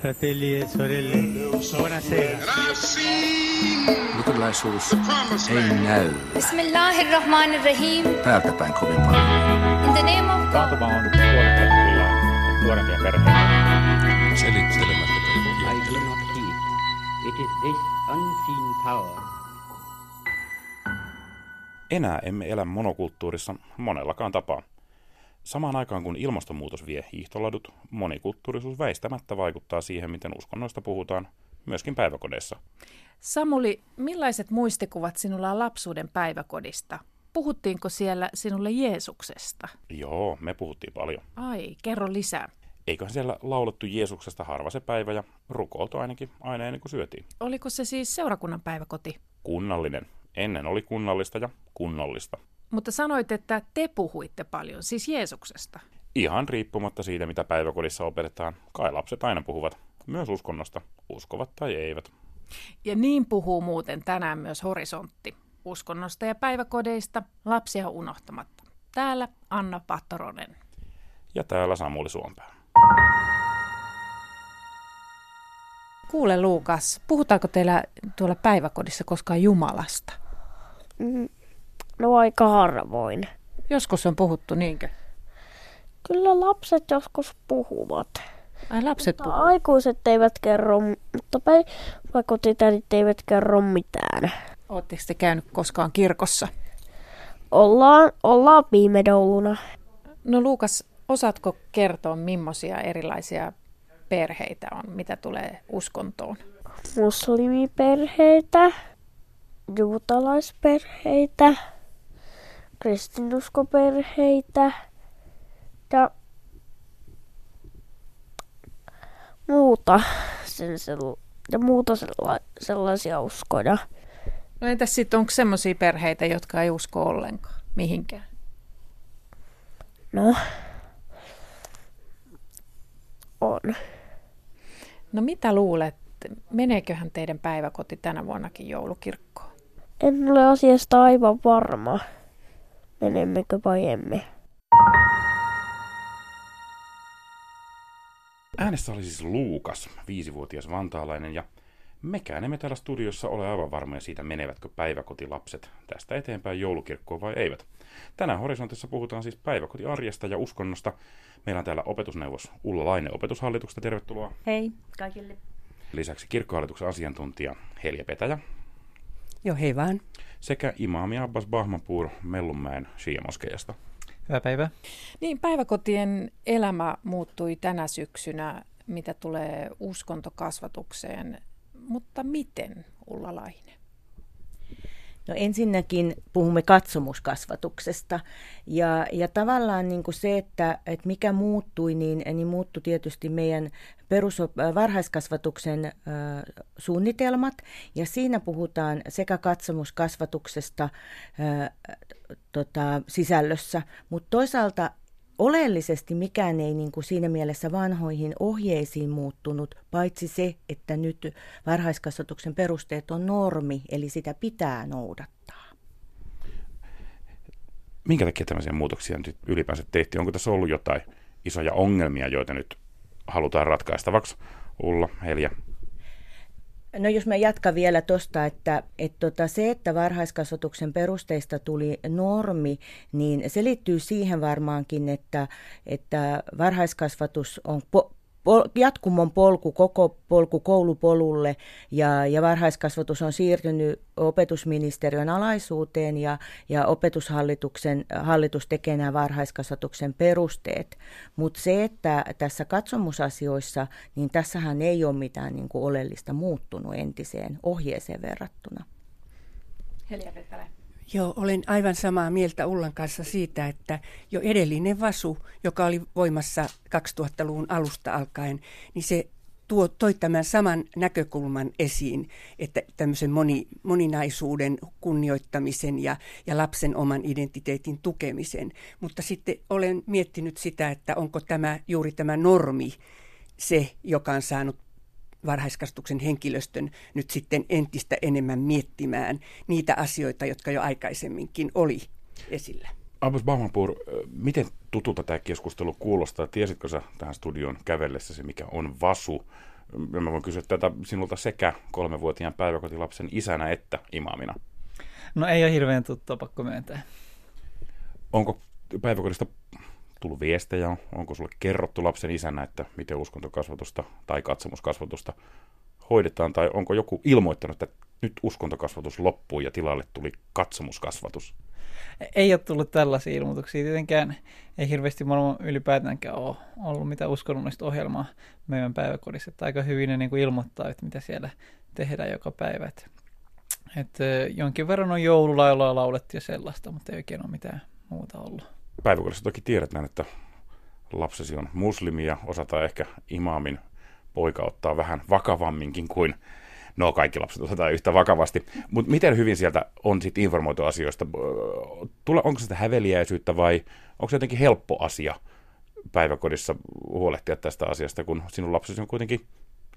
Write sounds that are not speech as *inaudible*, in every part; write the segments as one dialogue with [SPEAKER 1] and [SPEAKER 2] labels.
[SPEAKER 1] fratelli e sorelle, buonasera.
[SPEAKER 2] Luterilaisuus ei näy
[SPEAKER 3] Bismillahirrahmanirrahim.
[SPEAKER 2] täältä päin kovin paljon.
[SPEAKER 3] In the name of God.
[SPEAKER 4] Taantuma on kyllä nuorempia perheitä.
[SPEAKER 2] Selittelemättä
[SPEAKER 5] I
[SPEAKER 2] kaikkia.
[SPEAKER 5] do not heed. It is this unseen power
[SPEAKER 6] Enää emme elä monokulttuurissa monellakaan tapaa. Samaan aikaan kun ilmastonmuutos vie hiihtoladut, monikulttuurisuus väistämättä vaikuttaa siihen, miten uskonnoista puhutaan, myöskin päiväkodeissa.
[SPEAKER 7] Samuli, millaiset muistikuvat sinulla on lapsuuden päiväkodista? Puhuttiinko siellä sinulle Jeesuksesta?
[SPEAKER 6] Joo, me puhuttiin paljon.
[SPEAKER 7] Ai, kerro lisää.
[SPEAKER 6] Eiköhän siellä laulettu Jeesuksesta harva se päivä ja rukoiltu ainakin aina ennen kuin syötiin.
[SPEAKER 7] Oliko se siis seurakunnan päiväkoti?
[SPEAKER 6] Kunnallinen. Ennen oli kunnallista ja kunnollista.
[SPEAKER 7] Mutta sanoit, että te puhuitte paljon, siis Jeesuksesta.
[SPEAKER 6] Ihan riippumatta siitä, mitä päiväkodissa opetetaan, kai lapset aina puhuvat. Myös uskonnosta, uskovat tai eivät.
[SPEAKER 7] Ja niin puhuu muuten tänään myös Horisontti. Uskonnosta ja päiväkodeista, lapsia unohtamatta. Täällä Anna Pattoronen.
[SPEAKER 6] Ja täällä Samuli Suompää.
[SPEAKER 7] Kuule Luukas, puhutaanko teillä tuolla päiväkodissa koskaan Jumalasta?
[SPEAKER 8] No aika harvoin.
[SPEAKER 7] Joskus on puhuttu niinkö?
[SPEAKER 8] Kyllä lapset joskus puhuvat.
[SPEAKER 7] Ai lapset
[SPEAKER 8] Mutta
[SPEAKER 7] puhuu.
[SPEAKER 8] aikuiset eivät kerro, mutta päiväkotitädit eivät kerro mitään.
[SPEAKER 7] Oletteko te käynyt koskaan kirkossa?
[SPEAKER 8] Ollaan, ollaan viime jouluna.
[SPEAKER 7] No Luukas, osaatko kertoa, millaisia erilaisia perheitä on, mitä tulee uskontoon?
[SPEAKER 8] Muslimiperheitä, juutalaisperheitä, kristinuskoperheitä ja muuta, sen ja muuta sella- sellaisia uskoja.
[SPEAKER 7] No entäs sitten, onko semmoisia perheitä, jotka ei usko ollenkaan mihinkään?
[SPEAKER 8] No, on.
[SPEAKER 7] No mitä luulet, meneeköhän teidän päiväkoti tänä vuonnakin joulukirkkoon?
[SPEAKER 8] En ole asiasta aivan varma, menemmekö vai emme.
[SPEAKER 6] Äänessä oli siis Luukas, viisivuotias vantaalainen, ja mekään emme täällä studiossa ole aivan varmoja siitä, menevätkö päiväkotilapset tästä eteenpäin joulukirkkoon vai eivät. Tänään Horisontissa puhutaan siis päiväkotiarjesta ja uskonnosta. Meillä on täällä opetusneuvos Ulla Laine opetushallituksesta, tervetuloa.
[SPEAKER 9] Hei kaikille.
[SPEAKER 6] Lisäksi kirkkohallituksen asiantuntija Helja Petäjä
[SPEAKER 9] Joo, hei vaan.
[SPEAKER 6] sekä imaami Abbas Bahmanpur Mellunmäen Shia-moskeijasta.
[SPEAKER 4] Hyvää päivää.
[SPEAKER 7] Niin, päiväkotien elämä muuttui tänä syksynä, mitä tulee uskontokasvatukseen. Mutta miten, Ulla Laine?
[SPEAKER 9] No ensinnäkin puhumme katsomuskasvatuksesta ja, ja tavallaan niin kuin se, että, että mikä muuttui, niin, niin muuttui tietysti meidän perus, varhaiskasvatuksen äh, suunnitelmat. Ja siinä puhutaan sekä katsomuskasvatuksesta äh, tota, sisällössä, mutta toisaalta oleellisesti mikään ei niin kuin siinä mielessä vanhoihin ohjeisiin muuttunut, paitsi se, että nyt varhaiskasvatuksen perusteet on normi, eli sitä pitää noudattaa.
[SPEAKER 6] Minkä takia tämmöisiä muutoksia nyt ylipäänsä tehtiin? Onko tässä ollut jotain isoja ongelmia, joita nyt halutaan ratkaistavaksi? Ulla, Helja.
[SPEAKER 9] No jos mä jatkan vielä tuosta, että, että tota, se, että varhaiskasvatuksen perusteista tuli normi, niin se liittyy siihen varmaankin, että, että varhaiskasvatus on po- pol- jatkumon polku, koko polku koulupolulle ja, ja varhaiskasvatus on siirtynyt opetusministeriön alaisuuteen ja, ja opetushallituksen hallitus tekee nämä varhaiskasvatuksen perusteet. Mutta se, että tässä katsomusasioissa, niin tässähän ei ole mitään niin kuin oleellista muuttunut entiseen ohjeeseen verrattuna.
[SPEAKER 7] Helja Pettälä.
[SPEAKER 10] Joo, olen aivan samaa mieltä Ullan kanssa siitä, että jo edellinen VASU, joka oli voimassa 2000-luvun alusta alkaen, niin se tuo, toi tämän saman näkökulman esiin, että tämmöisen moni, moninaisuuden kunnioittamisen ja, ja lapsen oman identiteetin tukemisen. Mutta sitten olen miettinyt sitä, että onko tämä juuri tämä normi se, joka on saanut varhaiskasvatuksen henkilöstön nyt sitten entistä enemmän miettimään niitä asioita, jotka jo aikaisemminkin oli esillä.
[SPEAKER 6] Abbas Bahmanpur, miten tutulta tämä keskustelu kuulostaa? Tiesitkö sä tähän studioon kävellessäsi, mikä on VASU? Mä voin kysyä tätä sinulta sekä kolmevuotiaan päiväkotilapsen isänä että imaamina.
[SPEAKER 1] No ei ole hirveän tuttua, pakko myöntää.
[SPEAKER 6] Onko päiväkodista tullut viestejä, onko sulle kerrottu lapsen isänä, että miten uskontokasvatusta tai katsomuskasvatusta hoidetaan, tai onko joku ilmoittanut, että nyt uskontokasvatus loppuu ja tilalle tuli katsomuskasvatus?
[SPEAKER 1] Ei ole tullut tällaisia ilmoituksia. Tietenkään ei hirveästi maailman ylipäätäänkään ole ollut mitään uskonnollista ohjelmaa meidän päiväkodissa. Että aika hyvin ne niin kuin ilmoittaa, että mitä siellä tehdään joka päivä. Että, että jonkin verran on joululailla laulettu ja sellaista, mutta ei oikein ole mitään muuta ollut.
[SPEAKER 6] Päiväkodissa toki tiedetään, että lapsesi on muslimi ja osataan ehkä imaamin poika ottaa vähän vakavamminkin kuin no kaikki lapset otetaan yhtä vakavasti. Mutta miten hyvin sieltä on sitten informoitu asioista? Tule, onko sitä häveliäisyyttä vai onko se jotenkin helppo asia päiväkodissa huolehtia tästä asiasta, kun sinun lapsesi on kuitenkin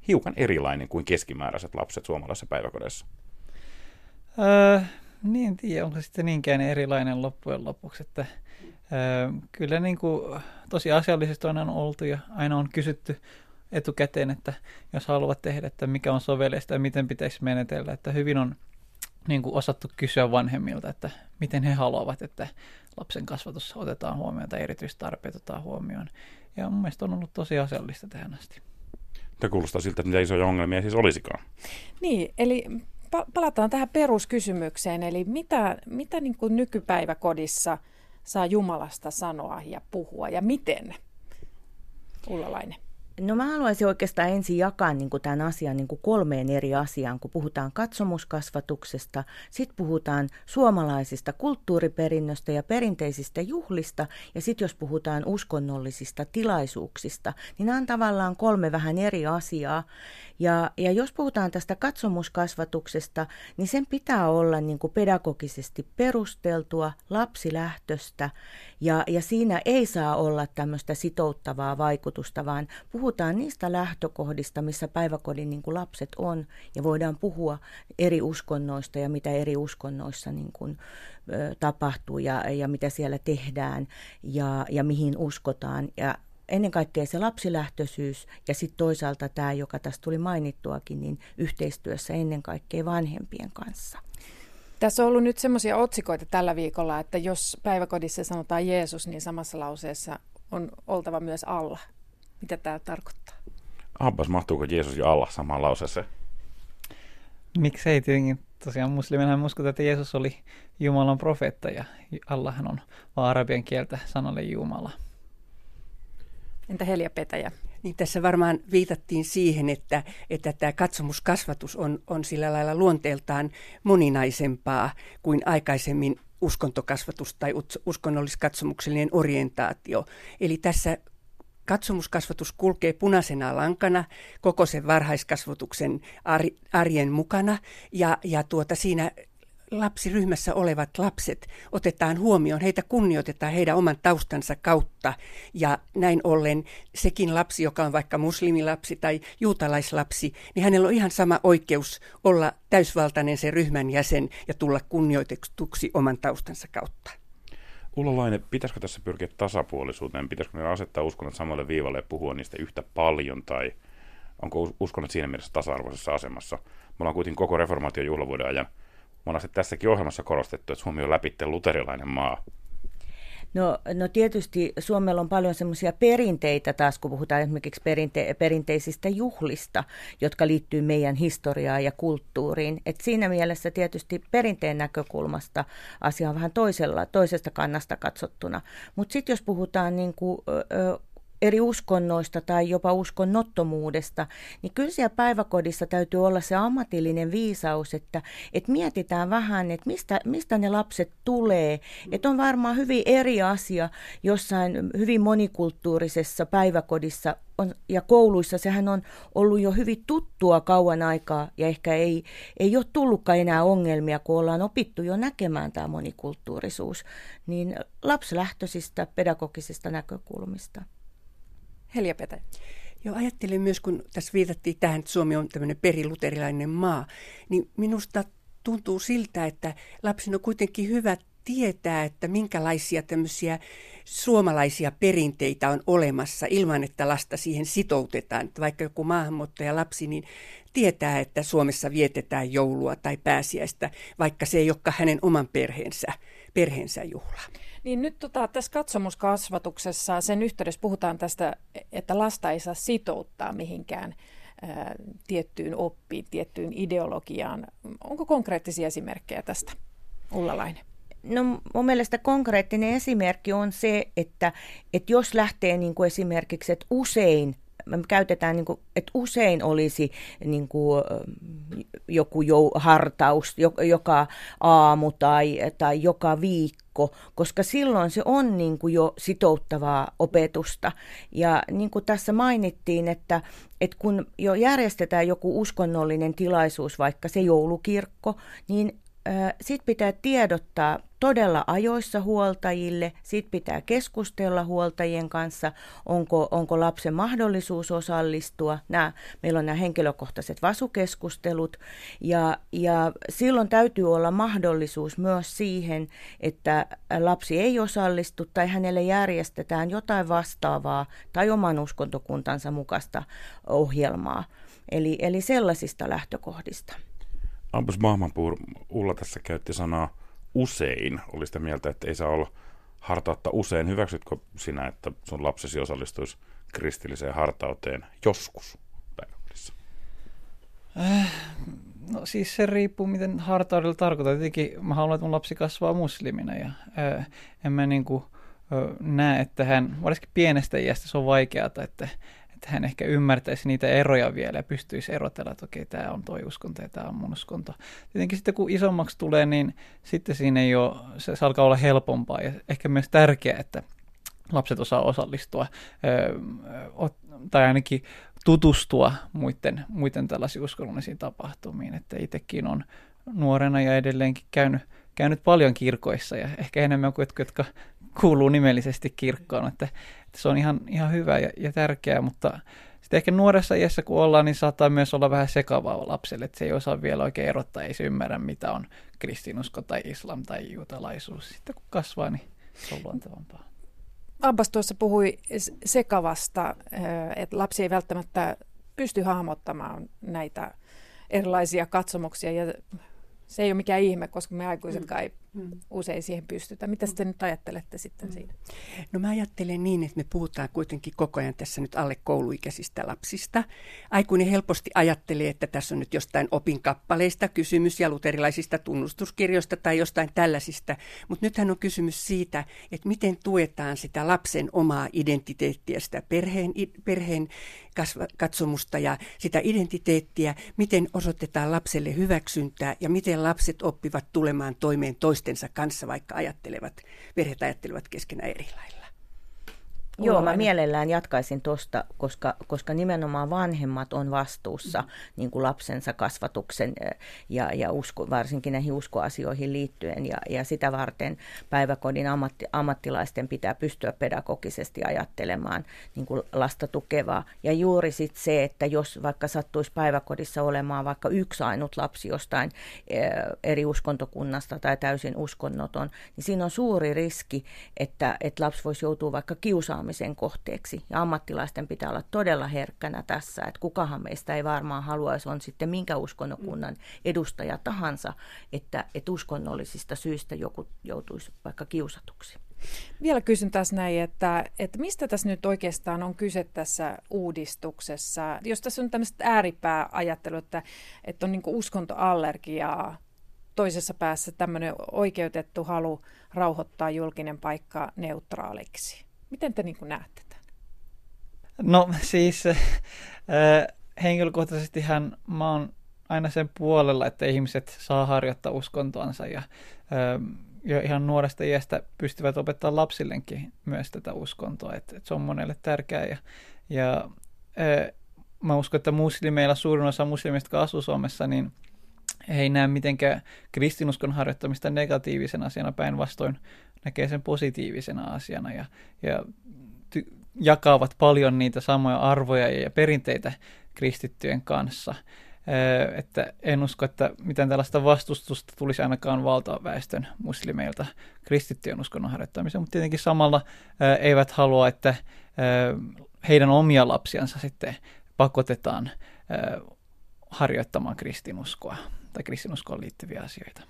[SPEAKER 6] hiukan erilainen kuin keskimääräiset lapset suomalaisessa päiväkodissa?
[SPEAKER 1] Öö, niin, en tiedä, onko sitten niinkään erilainen loppujen lopuksi, että kyllä niin kuin, tosi asiallisesti on aina oltu ja aina on kysytty etukäteen, että jos haluat tehdä, että mikä on sovellista ja miten pitäisi menetellä, että hyvin on niin kuin osattu kysyä vanhemmilta, että miten he haluavat, että lapsen kasvatus otetaan huomioon tai erityistarpeet otetaan huomioon. Ja mun mielestä on ollut tosi asiallista tähän asti.
[SPEAKER 6] Tämä kuulostaa siltä, että mitä isoja ongelmia siis olisikaan.
[SPEAKER 7] Niin, eli palataan tähän peruskysymykseen, eli mitä, mitä niin kuin nykypäiväkodissa saa Jumalasta sanoa ja puhua ja miten? Ullalainen.
[SPEAKER 9] No mä haluaisin oikeastaan ensin jakaa niin kuin tämän asian niin kuin kolmeen eri asiaan, kun puhutaan katsomuskasvatuksesta, sitten puhutaan suomalaisista kulttuuriperinnöstä ja perinteisistä juhlista, ja sitten jos puhutaan uskonnollisista tilaisuuksista, niin nämä on tavallaan kolme vähän eri asiaa. Ja, ja jos puhutaan tästä katsomuskasvatuksesta, niin sen pitää olla niin kuin pedagogisesti perusteltua, lapsilähtöstä, ja, ja siinä ei saa olla tämmöistä sitouttavaa vaikutusta, vaan puhutaan niistä lähtökohdista, missä päiväkodin niin kuin lapset on, ja voidaan puhua eri uskonnoista ja mitä eri uskonnoissa niin kuin, ö, tapahtuu ja, ja mitä siellä tehdään ja, ja mihin uskotaan. Ja ennen kaikkea se lapsilähtöisyys ja sitten toisaalta tämä, joka tässä tuli mainittuakin, niin yhteistyössä ennen kaikkea vanhempien kanssa.
[SPEAKER 7] Tässä on ollut nyt semmoisia otsikoita tällä viikolla, että jos päiväkodissa sanotaan Jeesus, niin samassa lauseessa on oltava myös Allah. Mitä tämä tarkoittaa?
[SPEAKER 6] Abbas, mahtuuko Jeesus ja Allah samaan lauseeseen?
[SPEAKER 1] Miksei tietenkin. Tosiaan musliminahan uskotaan, että Jeesus oli Jumalan profeetta ja Allahhan on vaan arabian kieltä sanalle Jumala.
[SPEAKER 7] Entä Helja Petäjä?
[SPEAKER 10] Niin tässä varmaan viitattiin siihen, että, että tämä katsomuskasvatus on, on sillä lailla luonteeltaan moninaisempaa kuin aikaisemmin uskontokasvatus tai uskonnolliskatsomuksellinen orientaatio. Eli tässä katsomuskasvatus kulkee punaisena lankana koko sen varhaiskasvatuksen arjen mukana ja, ja tuota, siinä lapsiryhmässä olevat lapset otetaan huomioon, heitä kunnioitetaan heidän oman taustansa kautta ja näin ollen sekin lapsi, joka on vaikka muslimilapsi tai juutalaislapsi, niin hänellä on ihan sama oikeus olla täysvaltainen se ryhmän jäsen ja tulla kunnioitetuksi oman taustansa kautta.
[SPEAKER 6] Ulla Laine, pitäisikö tässä pyrkiä tasapuolisuuteen? Pitäisikö ne asettaa uskonnot samalle viivalle ja puhua niistä yhtä paljon? Tai onko uskonnot siinä mielessä tasa-arvoisessa asemassa? Me ollaan kuitenkin koko reformaation juhlavuoden ajan ollaan tässäkin ohjelmassa korostettu, että Suomi on läpitte luterilainen maa.
[SPEAKER 9] No, no tietysti Suomella on paljon semmoisia perinteitä taas, kun puhutaan esimerkiksi perinte- perinteisistä juhlista, jotka liittyy meidän historiaan ja kulttuuriin. Et siinä mielessä tietysti perinteen näkökulmasta asia on vähän toisella, toisesta kannasta katsottuna. Mutta sitten jos puhutaan niin ö, eri uskonnoista tai jopa uskonnottomuudesta, niin kyllä siellä päiväkodissa täytyy olla se ammatillinen viisaus, että, että mietitään vähän, että mistä, mistä ne lapset tulee. Että on varmaan hyvin eri asia jossain hyvin monikulttuurisessa päiväkodissa on, ja kouluissa sehän on ollut jo hyvin tuttua kauan aikaa ja ehkä ei, ei ole tullutkaan enää ongelmia, kun ollaan opittu jo näkemään tämä monikulttuurisuus, niin lapsilähtöisistä pedagogisista näkökulmista.
[SPEAKER 7] Helja Petä.
[SPEAKER 10] Joo, ajattelin myös, kun tässä viitattiin tähän, että Suomi on tämmöinen periluterilainen maa, niin minusta tuntuu siltä, että lapsen on kuitenkin hyvä tietää, että minkälaisia tämmöisiä suomalaisia perinteitä on olemassa ilman, että lasta siihen sitoutetaan. Että vaikka joku maahanmuuttaja lapsi, niin tietää, että Suomessa vietetään joulua tai pääsiäistä, vaikka se ei olekaan hänen oman perheensä, perheensä juhla.
[SPEAKER 7] Niin nyt tota, tässä katsomuskasvatuksessa sen yhteydessä puhutaan tästä, että lasta ei saa sitouttaa mihinkään ää, tiettyyn oppiin, tiettyyn ideologiaan. Onko konkreettisia esimerkkejä tästä, Ullalainen?
[SPEAKER 9] No mun mielestä konkreettinen esimerkki on se, että, että jos lähtee niin kuin esimerkiksi, että usein me käytetään, niin kuin, että usein olisi niin kuin, joku jou, hartaus joka aamu tai, tai joka viikko, koska silloin se on niin kuin jo sitouttavaa opetusta. Ja niin kuin tässä mainittiin, että, että kun jo järjestetään joku uskonnollinen tilaisuus, vaikka se joulukirkko, niin sitten pitää tiedottaa todella ajoissa huoltajille, sitten pitää keskustella huoltajien kanssa, onko, onko lapsen mahdollisuus osallistua. Nämä, meillä on nämä henkilökohtaiset vasukeskustelut ja, ja silloin täytyy olla mahdollisuus myös siihen, että lapsi ei osallistu tai hänelle järjestetään jotain vastaavaa tai oman uskontokuntansa mukaista ohjelmaa. Eli, eli sellaisista lähtökohdista.
[SPEAKER 6] Ampus Mahmanpur, Ulla tässä käytti sanaa usein. Oli sitä mieltä, että ei saa olla hartautta usein. Hyväksytkö sinä, että sun lapsesi osallistuisi kristilliseen hartauteen joskus päiväkodissa?
[SPEAKER 1] Äh, no siis se riippuu, miten hartaudella tarkoittaa. Tietenkin mä haluan, että mun lapsi kasvaa muslimina ja äh, en mä niinku, äh, näe, että hän, varsinkin pienestä iästä se on vaikeaa, että että hän ehkä ymmärtäisi niitä eroja vielä ja pystyisi erotella, että okei, tämä on toi uskonto ja tämä on mun uskonto. Tietenkin sitten kun isommaksi tulee, niin sitten siinä ei ole, se alkaa olla helpompaa ja ehkä myös tärkeää, että lapset osaa osallistua tai ainakin tutustua muiden, muiden tällaisiin uskonnollisiin tapahtumiin, että itsekin on nuorena ja edelleenkin käynyt, käynyt paljon kirkoissa ja ehkä enemmän kuin jotka, jotka kuuluu nimellisesti kirkkoon, että että se on ihan, ihan hyvä ja, ja tärkeää, mutta sitten ehkä nuoressa iässä kun ollaan, niin saattaa myös olla vähän sekavaa lapselle, että se ei osaa vielä oikein erottaa, ei se ymmärrä mitä on kristinusko tai islam tai juutalaisuus. Sitten kun kasvaa, niin se on luontevampaa.
[SPEAKER 7] Abbas tuossa puhui sekavasta, että lapsi ei välttämättä pysty hahmottamaan näitä erilaisia katsomuksia ja se ei ole mikään ihme, koska me aikuisetkaan ei mm. usein siihen pystytä. Mitä te nyt ajattelette sitten mm. siitä?
[SPEAKER 10] No mä ajattelen niin, että me puhutaan kuitenkin koko ajan tässä nyt alle kouluikäisistä lapsista. Aikuinen helposti ajattelee, että tässä on nyt jostain opinkappaleista kysymys ja luterilaisista tunnustuskirjoista tai jostain tällaisista. Mutta nythän on kysymys siitä, että miten tuetaan sitä lapsen omaa identiteettiä, sitä perheen, perheen kasva, katsomusta ja sitä identiteettiä, miten osoitetaan lapselle hyväksyntää ja miten lapset oppivat tulemaan toimeen toistensa kanssa, vaikka ajattelevat, perheet ajattelevat keskenään eri lailla.
[SPEAKER 9] Joo, mä mielellään jatkaisin tuosta, koska, koska nimenomaan vanhemmat on vastuussa mm. niin kuin lapsensa kasvatuksen ja, ja usko, varsinkin näihin uskoasioihin liittyen. Ja, ja sitä varten päiväkodin ammatti, ammattilaisten pitää pystyä pedagogisesti ajattelemaan niin kuin lasta tukevaa. Ja juuri sit se, että jos vaikka sattuisi päiväkodissa olemaan vaikka yksi ainut lapsi jostain eri uskontokunnasta tai täysin uskonnoton, niin siinä on suuri riski, että, että lapsi voisi joutua vaikka kiusaamaan kiusaamisen kohteeksi. Ja ammattilaisten pitää olla todella herkkänä tässä, että kukahan meistä ei varmaan haluaisi, on sitten minkä uskonnokunnan edustaja tahansa, että, että uskonnollisista syistä joku joutuisi vaikka kiusatuksi.
[SPEAKER 7] Vielä kysyn tässä näin, että, että mistä tässä nyt oikeastaan on kyse tässä uudistuksessa? Jos tässä on tämmöistä ääripääajattelua, että, että on niin uskontoallergiaa, toisessa päässä tämmöinen oikeutettu halu rauhoittaa julkinen paikka neutraaliksi. Miten te niin kuin näette tämän?
[SPEAKER 1] No siis äh, henkilökohtaisestihan mä oon aina sen puolella, että ihmiset saa harjoittaa uskontoansa ja, äh, ja ihan nuoresta iästä pystyvät opettaa lapsillekin myös tätä uskontoa, että, se on monelle tärkeää ja, ja äh, mä uskon, että muslimeilla suurin osa muslimeista, jotka asuu Suomessa, niin he ei näe mitenkään kristinuskon harjoittamista negatiivisena asiana, päinvastoin näkee sen positiivisena asiana ja, ja ty- jakavat paljon niitä samoja arvoja ja perinteitä kristittyjen kanssa. että en usko, että mitään tällaista vastustusta tulisi ainakaan valtaväestön muslimeilta kristittyjen uskonnon harjoittamiseen, mutta tietenkin samalla eivät halua, että heidän omia lapsiansa sitten pakotetaan harjoittamaan kristinuskoa tai kristinuskoon liittyviä asioita.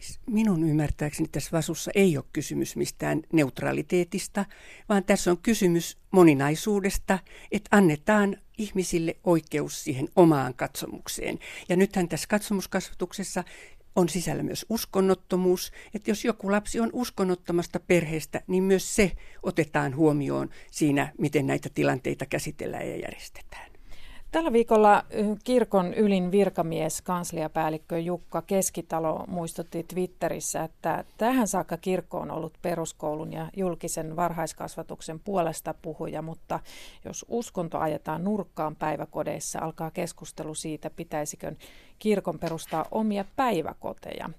[SPEAKER 10] Siis minun ymmärtääkseni tässä vasussa ei ole kysymys mistään neutraliteetista, vaan tässä on kysymys moninaisuudesta, että annetaan ihmisille oikeus siihen omaan katsomukseen. Ja nythän tässä katsomuskasvatuksessa on sisällä myös uskonnottomuus, että jos joku lapsi on uskonnottomasta perheestä, niin myös se otetaan huomioon siinä, miten näitä tilanteita käsitellään ja järjestetään.
[SPEAKER 7] Tällä viikolla kirkon ylin virkamies, kansliapäällikkö Jukka Keskitalo muistutti Twitterissä, että tähän saakka kirkko on ollut peruskoulun ja julkisen varhaiskasvatuksen puolesta puhuja, mutta jos uskonto ajetaan nurkkaan päiväkodeissa, alkaa keskustelu siitä, pitäisikö kirkon perustaa omia päiväkoteja.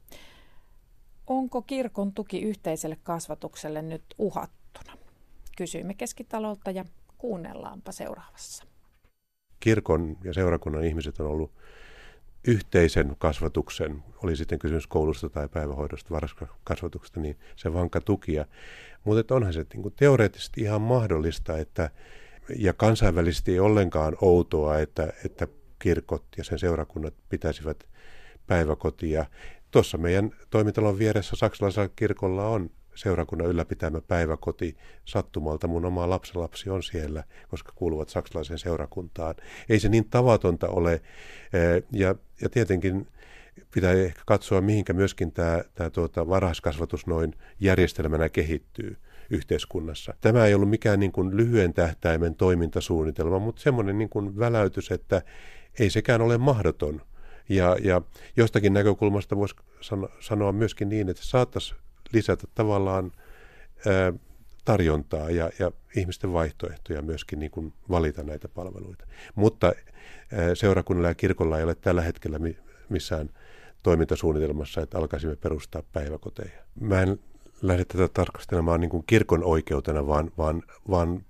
[SPEAKER 7] Onko kirkon tuki yhteiselle kasvatukselle nyt uhattuna? Kysyimme Keskitalolta ja kuunnellaanpa seuraavassa
[SPEAKER 11] kirkon ja seurakunnan ihmiset on ollut yhteisen kasvatuksen, oli sitten kysymys koulusta tai päivähoidosta, varhaiskasvatuksesta, niin se vankka tukia. Mutta onhan se niin kuin teoreettisesti ihan mahdollista, että, ja kansainvälisesti ei ollenkaan outoa, että, että kirkot ja sen seurakunnat pitäisivät päiväkotia. Tuossa meidän toimitalon vieressä saksalaisella kirkolla on seurakunnan ylläpitämä päiväkoti sattumalta. Mun oma lapsenlapsi on siellä, koska kuuluvat saksalaiseen seurakuntaan. Ei se niin tavatonta ole. Ja, ja tietenkin pitää ehkä katsoa, mihinkä myöskin tämä, tämä tuota, varhaiskasvatus noin järjestelmänä kehittyy yhteiskunnassa. Tämä ei ollut mikään niin kuin lyhyen tähtäimen toimintasuunnitelma, mutta semmoinen niin kuin väläytys, että ei sekään ole mahdoton. Ja, ja jostakin näkökulmasta voisi sanoa myöskin niin, että saattaisi lisätä tavallaan tarjontaa ja, ja ihmisten vaihtoehtoja myöskin niin kuin valita näitä palveluita. Mutta seurakunnalla ja kirkolla ei ole tällä hetkellä missään toimintasuunnitelmassa, että alkaisimme perustaa päiväkoteja. Mä en lähde tätä tarkastelemaan niin kuin kirkon oikeutena, vaan, vaan, vaan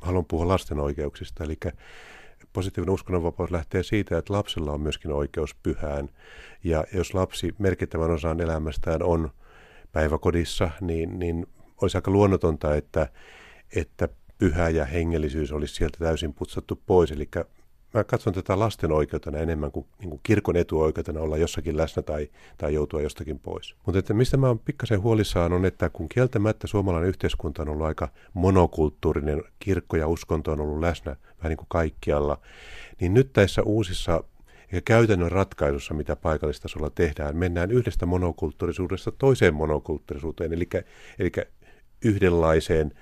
[SPEAKER 11] haluan puhua lasten oikeuksista. Eli positiivinen uskonnonvapaus lähtee siitä, että lapsella on myöskin oikeus pyhään. Ja jos lapsi merkittävän osan elämästään on päiväkodissa, niin, niin olisi aika luonnotonta, että, että pyhä ja hengellisyys olisi sieltä täysin putsattu pois. Eli mä katson tätä lasten oikeutena enemmän kuin, niin kuin kirkon etuoikeutena olla jossakin läsnä tai, tai joutua jostakin pois. Mutta että mistä mä oon pikkasen huolissaan on, että kun kieltämättä suomalainen yhteiskunta on ollut aika monokulttuurinen, kirkko ja uskonto on ollut läsnä vähän niin kuin kaikkialla, niin nyt tässä uusissa ja käytännön ratkaisussa, mitä paikallistasolla tehdään, mennään yhdestä monokulttuurisuudesta toiseen monokulttuurisuuteen, eli, eli yhdenlaiseen,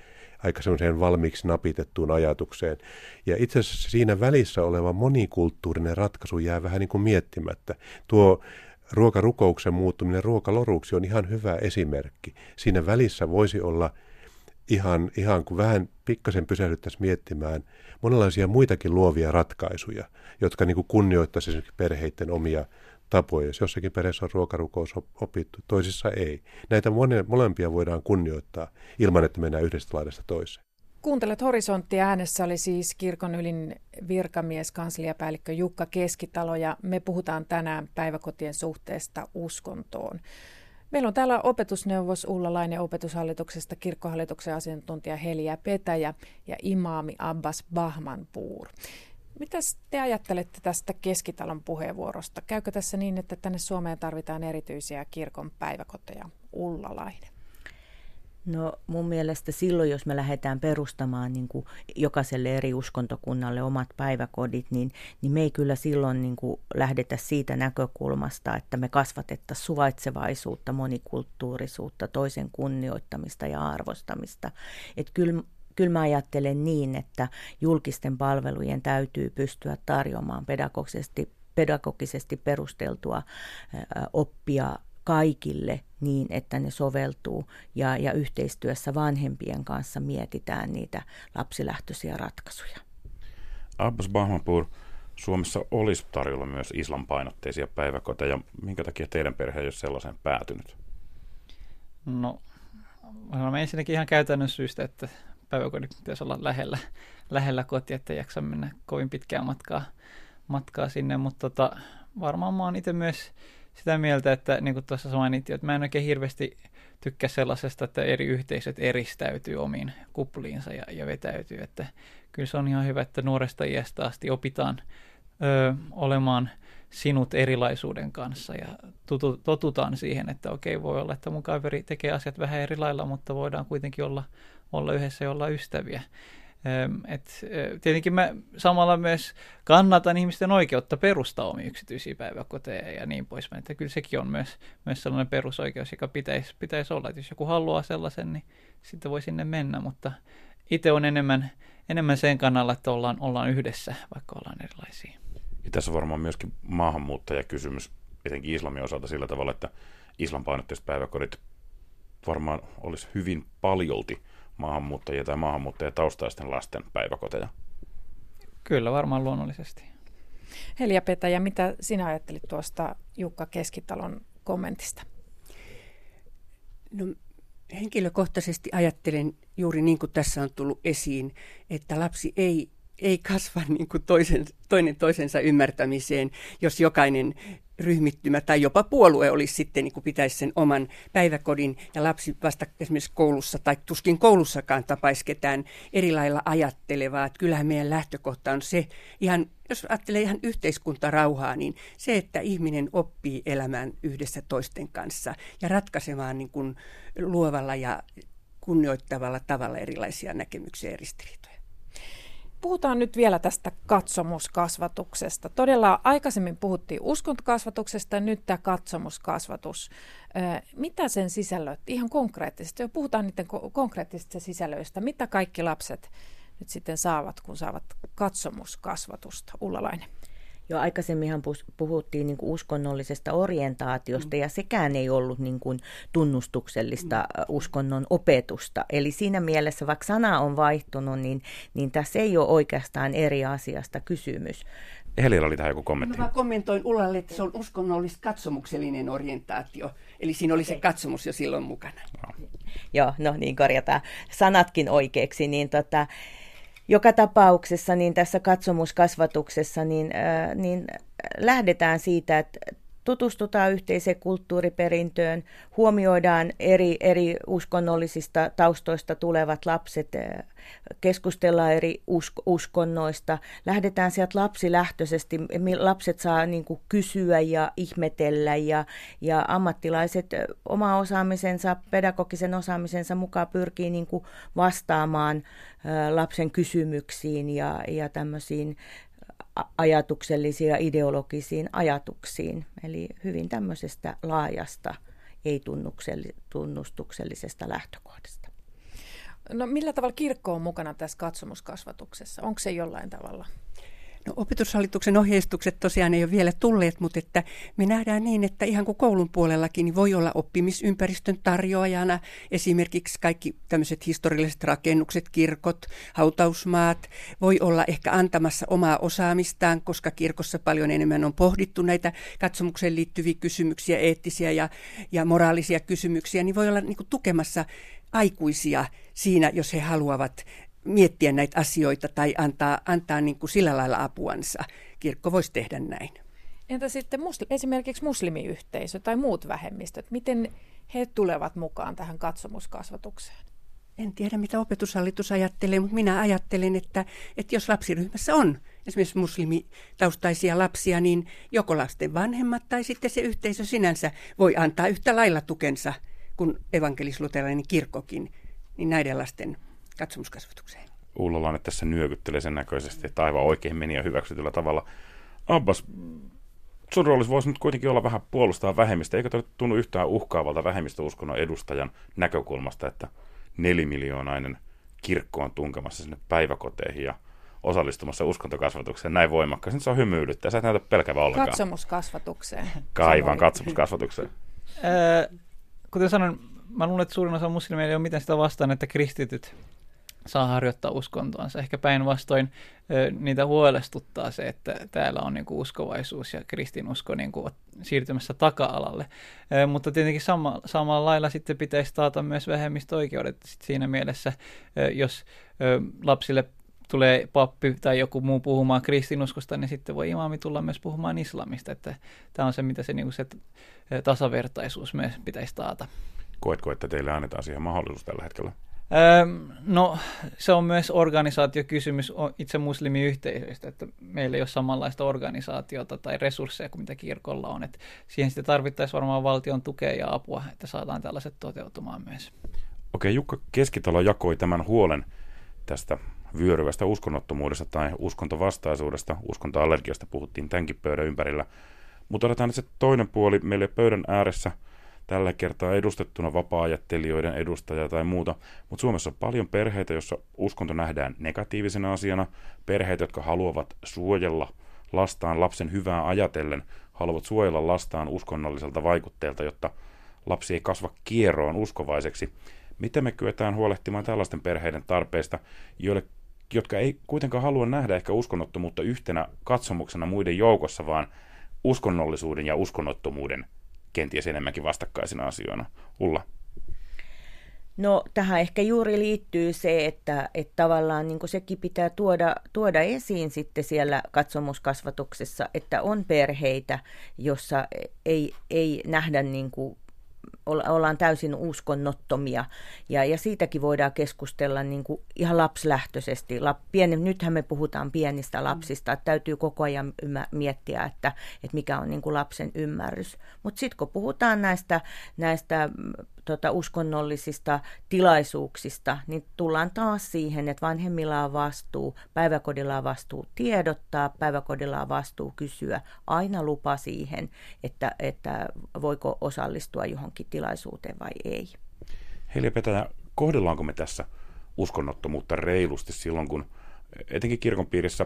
[SPEAKER 11] aika semmoiseen valmiiksi napitettuun ajatukseen. Ja itse asiassa siinä välissä oleva monikulttuurinen ratkaisu jää vähän niin kuin miettimättä. Tuo ruokarukouksen muuttuminen ruokaloruksi on ihan hyvä esimerkki. Siinä välissä voisi olla ihan, ihan kuin vähän pikkasen pysähdyttäisiin miettimään monenlaisia muitakin luovia ratkaisuja, jotka niin kunnioittaisivat perheiden omia tapoja. Jos jossakin perheessä on ruokarukous opittu, toisissa ei. Näitä molempia voidaan kunnioittaa ilman, että mennään yhdestä laidasta toiseen.
[SPEAKER 7] Kuuntelet Horisontti äänessä oli siis kirkon ylin virkamies, kansliapäällikkö Jukka Keskitalo ja me puhutaan tänään päiväkotien suhteesta uskontoon. Meillä on täällä opetusneuvos Ulla Laine opetushallituksesta, kirkkohallituksen asiantuntija Heliä Petäjä ja imaami Abbas Bahmanpuur. Mitä te ajattelette tästä keskitalon puheenvuorosta? Käykö tässä niin, että tänne Suomeen tarvitaan erityisiä kirkon päiväkoteja? Ulla Laine.
[SPEAKER 9] No mun mielestä silloin, jos me lähdetään perustamaan niin kuin jokaiselle eri uskontokunnalle omat päiväkodit, niin, niin me ei kyllä silloin niin kuin lähdetä siitä näkökulmasta, että me kasvatettaisiin suvaitsevaisuutta, monikulttuurisuutta, toisen kunnioittamista ja arvostamista. Että kyllä kyllä mä ajattelen niin, että julkisten palvelujen täytyy pystyä tarjoamaan pedagogisesti, pedagogisesti perusteltua oppia kaikille niin, että ne soveltuu ja, ja yhteistyössä vanhempien kanssa mietitään niitä lapsilähtöisiä ratkaisuja.
[SPEAKER 6] Abbas Bahmanpur, Suomessa olisi tarjolla myös islampainotteisia päiväkoteja. Minkä takia teidän perhe ei ole sellaiseen päätynyt?
[SPEAKER 1] No, me ensinnäkin ihan käytännön syystä, että päiväkodin pitäisi olla lähellä, lähellä kotia, että jaksa mennä kovin pitkää matkaa, matkaa sinne, mutta tota, varmaan mä oon itse myös sitä mieltä, että niin kuin tuossa mainittiin, että mä en oikein hirveästi tykkää sellaisesta, että eri yhteisöt eristäytyy omiin kupliinsa ja, ja vetäytyy, että kyllä se on ihan hyvä, että nuoresta iästä asti opitaan ö, olemaan sinut erilaisuuden kanssa ja tutu, totutaan siihen, että okei, voi olla, että mun kaveri tekee asiat vähän eri lailla, mutta voidaan kuitenkin olla, olla yhdessä ja olla ystäviä. Et, tietenkin mä samalla myös kannatan ihmisten oikeutta perustaa omia yksityisiä päiväkoteja ja niin poispäin. Että kyllä sekin on myös, myös sellainen perusoikeus, joka pitäisi, pitäisi olla. Että jos joku haluaa sellaisen, niin sitten voi sinne mennä, mutta itse on enemmän, enemmän sen kannalla, että ollaan, ollaan yhdessä, vaikka ollaan erilaisia.
[SPEAKER 6] Ja tässä on varmaan myöskin maahanmuuttajakysymys, etenkin islamin osalta sillä tavalla, että islanpainotteiset päiväkodit varmaan olisi hyvin paljolti maahanmuuttajia tai maahanmuuttajataustaisten lasten päiväkoteja.
[SPEAKER 1] Kyllä, varmaan luonnollisesti.
[SPEAKER 7] Helja Petäjä, mitä sinä ajattelit tuosta Jukka Keskitalon kommentista?
[SPEAKER 10] No, henkilökohtaisesti ajattelen juuri niin kuin tässä on tullut esiin, että lapsi ei ei kasva niin kuin toisen, toinen toisensa ymmärtämiseen, jos jokainen ryhmittymä tai jopa puolue olisi sitten, niin kuin pitäisi sen oman päiväkodin ja lapsi vasta esimerkiksi koulussa tai tuskin koulussakaan tapaisi ketään eri lailla ajattelevaa. Että kyllähän meidän lähtökohta on se, ihan, jos ajattelee ihan yhteiskuntarauhaa, niin se, että ihminen oppii elämään yhdessä toisten kanssa ja ratkaisemaan niin kuin luovalla ja kunnioittavalla tavalla erilaisia näkemyksiä ja ristiriitoja.
[SPEAKER 7] Puhutaan nyt vielä tästä katsomuskasvatuksesta. Todella aikaisemmin puhuttiin uskontokasvatuksesta, nyt tämä katsomuskasvatus. Mitä sen sisällöt, ihan konkreettisesti, jo puhutaan niiden konkreettisista sisällöistä, mitä kaikki lapset nyt sitten saavat, kun saavat katsomuskasvatusta? Ullalainen.
[SPEAKER 9] Jo aikaisemminhan puhuttiin niin kuin uskonnollisesta orientaatiosta mm. ja sekään ei ollut niin kuin tunnustuksellista mm. uskonnon opetusta. Eli siinä mielessä, vaikka sana on vaihtunut, niin, niin tässä ei ole oikeastaan eri asiasta kysymys.
[SPEAKER 6] Helillä oli tähän joku kommentti.
[SPEAKER 10] Mä kommentoin Ullalle, että se on uskonnollista katsomuksellinen orientaatio. Eli siinä oli se katsomus jo silloin mukana.
[SPEAKER 9] No. Joo, no niin korjataan sanatkin oikeaksi. Niin tota, joka tapauksessa niin tässä katsomuskasvatuksessa niin, äh, niin lähdetään siitä, että tutustutaan yhteiseen kulttuuriperintöön, huomioidaan eri, eri uskonnollisista taustoista tulevat lapset, keskustellaan eri usk- uskonnoista, lähdetään sieltä lapsilähtöisesti, lapset saa niin kuin kysyä ja ihmetellä ja, ja ammattilaiset oma osaamisensa, pedagogisen osaamisensa mukaan pyrkii niin kuin vastaamaan lapsen kysymyksiin ja, ja tämmöisiin ajatuksellisiin ja ideologisiin ajatuksiin. Eli hyvin tämmöisestä laajasta, ei-tunnustuksellisesta lähtökohdasta.
[SPEAKER 7] No millä tavalla kirkko on mukana tässä katsomuskasvatuksessa? Onko se jollain tavalla?
[SPEAKER 10] No, opetushallituksen ohjeistukset tosiaan ei ole vielä tulleet, mutta että me nähdään niin, että ihan kuin koulun puolellakin niin voi olla oppimisympäristön tarjoajana. Esimerkiksi kaikki tämmöiset historialliset rakennukset, kirkot, hautausmaat, voi olla ehkä antamassa omaa osaamistaan, koska kirkossa paljon enemmän on pohdittu näitä katsomukseen liittyviä kysymyksiä, eettisiä ja, ja moraalisia kysymyksiä, niin voi olla niin tukemassa aikuisia siinä, jos he haluavat miettiä näitä asioita tai antaa, antaa niin kuin sillä lailla apuansa. Kirkko voisi tehdä näin.
[SPEAKER 7] Entä sitten musli- esimerkiksi muslimiyhteisö tai muut vähemmistöt, miten he tulevat mukaan tähän katsomuskasvatukseen?
[SPEAKER 10] En tiedä, mitä opetushallitus ajattelee, mutta minä ajattelen, että, että jos lapsiryhmässä on esimerkiksi muslimitaustaisia lapsia, niin joko lasten vanhemmat tai sitten se yhteisö sinänsä voi antaa yhtä lailla tukensa kuin evankelisluterilainen kirkkokin, niin näiden lasten katsomuskasvatukseen.
[SPEAKER 6] Ullolainen tässä nyökyttelee sen näköisesti, että aivan oikein meni ja hyväksytyllä tavalla. Abbas, sun roolissa voisi nyt kuitenkin olla vähän puolustaa vähemmistä. Eikö tämä tunnu yhtään uhkaavalta vähemmistöuskonnon edustajan näkökulmasta, että nelimiljoonainen kirkko on tunkemassa sinne päiväkoteihin ja osallistumassa uskontokasvatukseen näin voimakkaasti. Se on hymyilyttä. Sä et näytä pelkävä ollenkaan.
[SPEAKER 7] Katsomuskasvatukseen.
[SPEAKER 6] Kaivan katsomuskasvatukseen.
[SPEAKER 1] kuten sanoin, mä luulen, että suurin osa muslimeja ei ole mitään sitä vastaan, että kristityt saa harjoittaa uskontoansa. Ehkä päinvastoin niitä huolestuttaa se, että täällä on niin kuin uskovaisuus ja kristinusko niin kuin siirtymässä taka-alalle. Mutta tietenkin sama, samalla lailla sitten pitäisi taata myös vähemmistöoikeudet sit siinä mielessä, jos lapsille tulee pappi tai joku muu puhumaan kristinuskosta, niin sitten voi imaami tulla myös puhumaan islamista. Että tämä on se, mitä se, niin kuin se tasavertaisuus myös pitäisi taata.
[SPEAKER 6] Koetko, että teille annetaan siihen mahdollisuus tällä hetkellä?
[SPEAKER 1] No se on myös organisaatiokysymys itse muslimiyhteisöistä, että meillä ei ole samanlaista organisaatiota tai resursseja kuin mitä kirkolla on. Että siihen sitten tarvittaisiin varmaan valtion tukea ja apua, että saadaan tällaiset toteutumaan myös.
[SPEAKER 6] Okei, Jukka Keskitalo jakoi tämän huolen tästä vyöryvästä uskonnottomuudesta tai uskontovastaisuudesta. Uskontoallergiasta puhuttiin tämänkin pöydän ympärillä. Mutta otetaan nyt se toinen puoli meille pöydän ääressä – tällä kertaa edustettuna vapaa-ajattelijoiden edustaja tai muuta, mutta Suomessa on paljon perheitä, joissa uskonto nähdään negatiivisena asiana, perheitä, jotka haluavat suojella lastaan lapsen hyvää ajatellen, haluavat suojella lastaan uskonnolliselta vaikutteelta, jotta lapsi ei kasva kierroon uskovaiseksi. Miten me kyetään huolehtimaan tällaisten perheiden tarpeista, joille, jotka ei kuitenkaan halua nähdä ehkä uskonnottomuutta yhtenä katsomuksena muiden joukossa, vaan uskonnollisuuden ja uskonnottomuuden kenties enemmänkin vastakkaisina asioina. Ulla?
[SPEAKER 9] No tähän ehkä juuri liittyy se, että, että tavallaan niin sekin pitää tuoda, tuoda esiin sitten siellä katsomuskasvatuksessa, että on perheitä, jossa ei, ei nähdä niin kuin ollaan täysin uskonnottomia. Ja, ja siitäkin voidaan keskustella niin kuin ihan lapslähtöisesti. Lap, pieni, nythän me puhutaan pienistä lapsista, että täytyy koko ajan miettiä, että, että mikä on niin kuin lapsen ymmärrys. Mutta sitten kun puhutaan näistä, näistä tota, uskonnollisista tilaisuuksista, niin tullaan taas siihen, että vanhemmilla on vastuu, päiväkodilla on vastuu tiedottaa, päiväkodilla on vastuu kysyä aina lupa siihen, että, että voiko osallistua johonkin tilaisuuteen vai ei.
[SPEAKER 6] Heili Petäjä, kohdellaanko me tässä uskonnottomuutta reilusti silloin, kun etenkin kirkon piirissä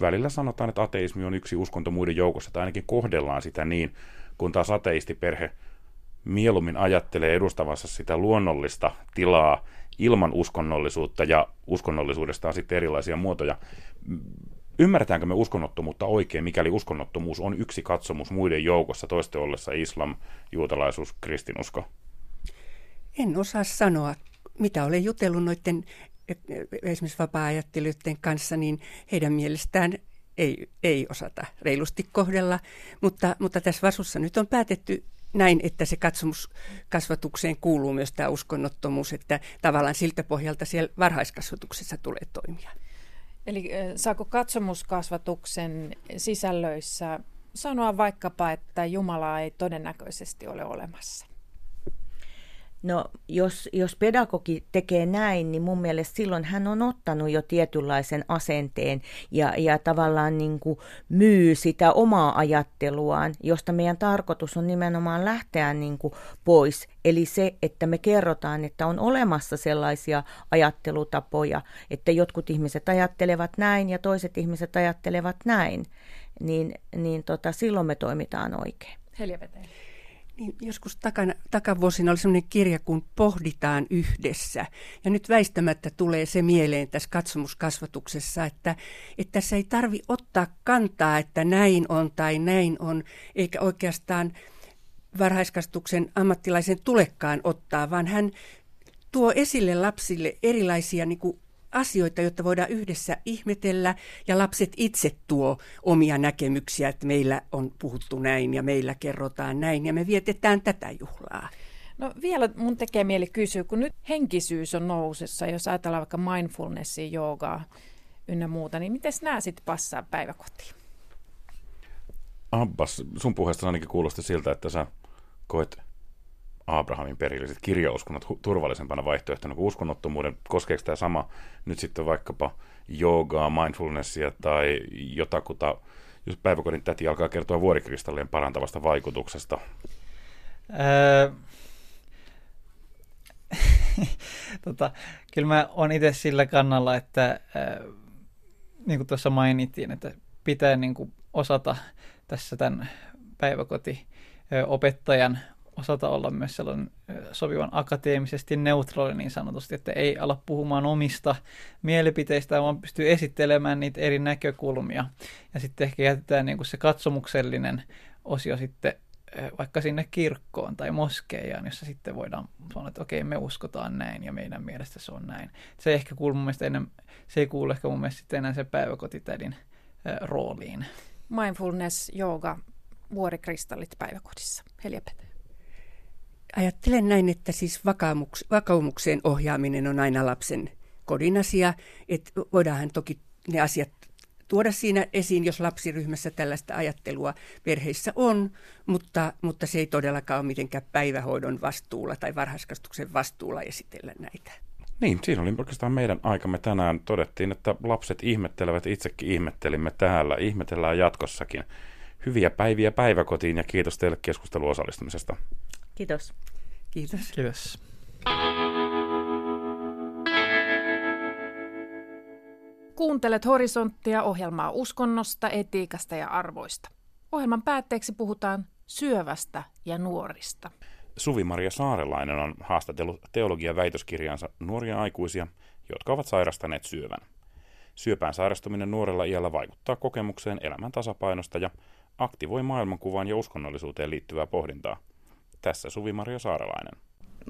[SPEAKER 6] välillä sanotaan, että ateismi on yksi uskonto muiden joukossa, tai ainakin kohdellaan sitä niin, kun taas ateistiperhe mieluummin ajattelee edustavansa sitä luonnollista tilaa ilman uskonnollisuutta ja uskonnollisuudesta on sitten erilaisia muotoja. Ymmärretäänkö me uskonnottomuutta oikein, mikäli uskonnottomuus on yksi katsomus muiden joukossa, toisten ollessa islam, juutalaisuus, kristinusko?
[SPEAKER 10] En osaa sanoa. Mitä olen jutellut noiden esimerkiksi vapaa-ajattelijoiden kanssa, niin heidän mielestään ei, ei osata reilusti kohdella, mutta, mutta tässä vasussa nyt on päätetty näin, että se katsomuskasvatukseen kuuluu myös tämä uskonnottomuus, että tavallaan siltä pohjalta siellä varhaiskasvatuksessa tulee toimia.
[SPEAKER 7] Eli saako katsomuskasvatuksen sisällöissä sanoa vaikkapa, että Jumalaa ei todennäköisesti ole olemassa?
[SPEAKER 9] No jos, jos pedagogi tekee näin, niin mun mielestä silloin hän on ottanut jo tietynlaisen asenteen ja, ja tavallaan niin kuin myy sitä omaa ajatteluaan, josta meidän tarkoitus on nimenomaan lähteä niin kuin pois. Eli se, että me kerrotaan, että on olemassa sellaisia ajattelutapoja, että jotkut ihmiset ajattelevat näin ja toiset ihmiset ajattelevat näin, niin, niin tota, silloin me toimitaan oikein.
[SPEAKER 7] Helja Veteen.
[SPEAKER 10] Niin, joskus takana, takavuosina oli sellainen kirja, kun pohditaan yhdessä. Ja nyt väistämättä tulee se mieleen tässä katsomuskasvatuksessa, että, että tässä ei tarvi ottaa kantaa, että näin on tai näin on, eikä oikeastaan varhaiskastuksen ammattilaisen tulekaan ottaa, vaan hän tuo esille lapsille erilaisia niin kuin asioita, jotta voidaan yhdessä ihmetellä ja lapset itse tuo omia näkemyksiä, että meillä on puhuttu näin ja meillä kerrotaan näin ja me vietetään tätä juhlaa.
[SPEAKER 7] No vielä mun tekee mieli kysyä, kun nyt henkisyys on nousessa, jos ajatellaan vaikka mindfulnessia, joogaa ynnä muuta, niin miten nämä sitten passaa päiväkotiin?
[SPEAKER 6] Abbas, sun puheesta ainakin kuulosti siltä, että sä koet Abrahamin perilliset kirjauskonnot turvallisempana vaihtoehtona kuin uskonnottomuuden. Koskeeko tämä sama nyt sitten vaikkapa joogaa, mindfulnessia tai jotakuta, jos päiväkodin täti alkaa kertoa vuorikristallien parantavasta vaikutuksesta? Öö, *laughs*
[SPEAKER 1] tota, kyllä mä oon itse sillä kannalla, että äh, niin kuin tuossa mainittiin, että pitää niin kuin osata tässä tämän päiväkotiopettajan osata olla myös sellainen sopivan akateemisesti neutraali niin sanotusti, että ei ala puhumaan omista mielipiteistä, vaan pystyy esittelemään niitä eri näkökulmia. Ja sitten ehkä jätetään niin kuin se katsomuksellinen osio sitten vaikka sinne kirkkoon tai moskeijaan, jossa sitten voidaan sanoa, että okei, me uskotaan näin ja meidän mielestä se on näin. Se ei ehkä kuulu mun mielestä enää, se ei kuulu ehkä mun mielestä enää se päiväkotitädin rooliin.
[SPEAKER 7] Mindfulness, jooga, vuorikristallit päiväkodissa. Helja.
[SPEAKER 10] Ajattelen näin, että siis vakaumuks, vakaumukseen ohjaaminen on aina lapsen kodin asia. Että voidaanhan toki ne asiat tuoda siinä esiin, jos lapsiryhmässä tällaista ajattelua perheissä on, mutta, mutta se ei todellakaan ole mitenkään päivähoidon vastuulla tai varhaiskasvatuksen vastuulla esitellä näitä.
[SPEAKER 6] Niin, siinä oli oikeastaan meidän aikamme tänään. Todettiin, että lapset ihmettelevät, itsekin ihmettelimme täällä, ihmetellään jatkossakin. Hyviä päiviä päiväkotiin ja kiitos teille keskustelun osallistumisesta.
[SPEAKER 9] Kiitos.
[SPEAKER 10] Kiitos.
[SPEAKER 1] Kiitos.
[SPEAKER 7] Kuuntelet Horisonttia ohjelmaa uskonnosta, etiikasta ja arvoista. Ohjelman päätteeksi puhutaan syövästä ja nuorista.
[SPEAKER 6] Suvi-Maria Saarelainen on haastatellut teologian väitöskirjaansa nuoria aikuisia, jotka ovat sairastaneet syövän. Syöpään sairastuminen nuorella iällä vaikuttaa kokemukseen elämän tasapainosta ja aktivoi maailmankuvaan ja uskonnollisuuteen liittyvää pohdintaa. Tässä Suvi-Maria Saarelainen.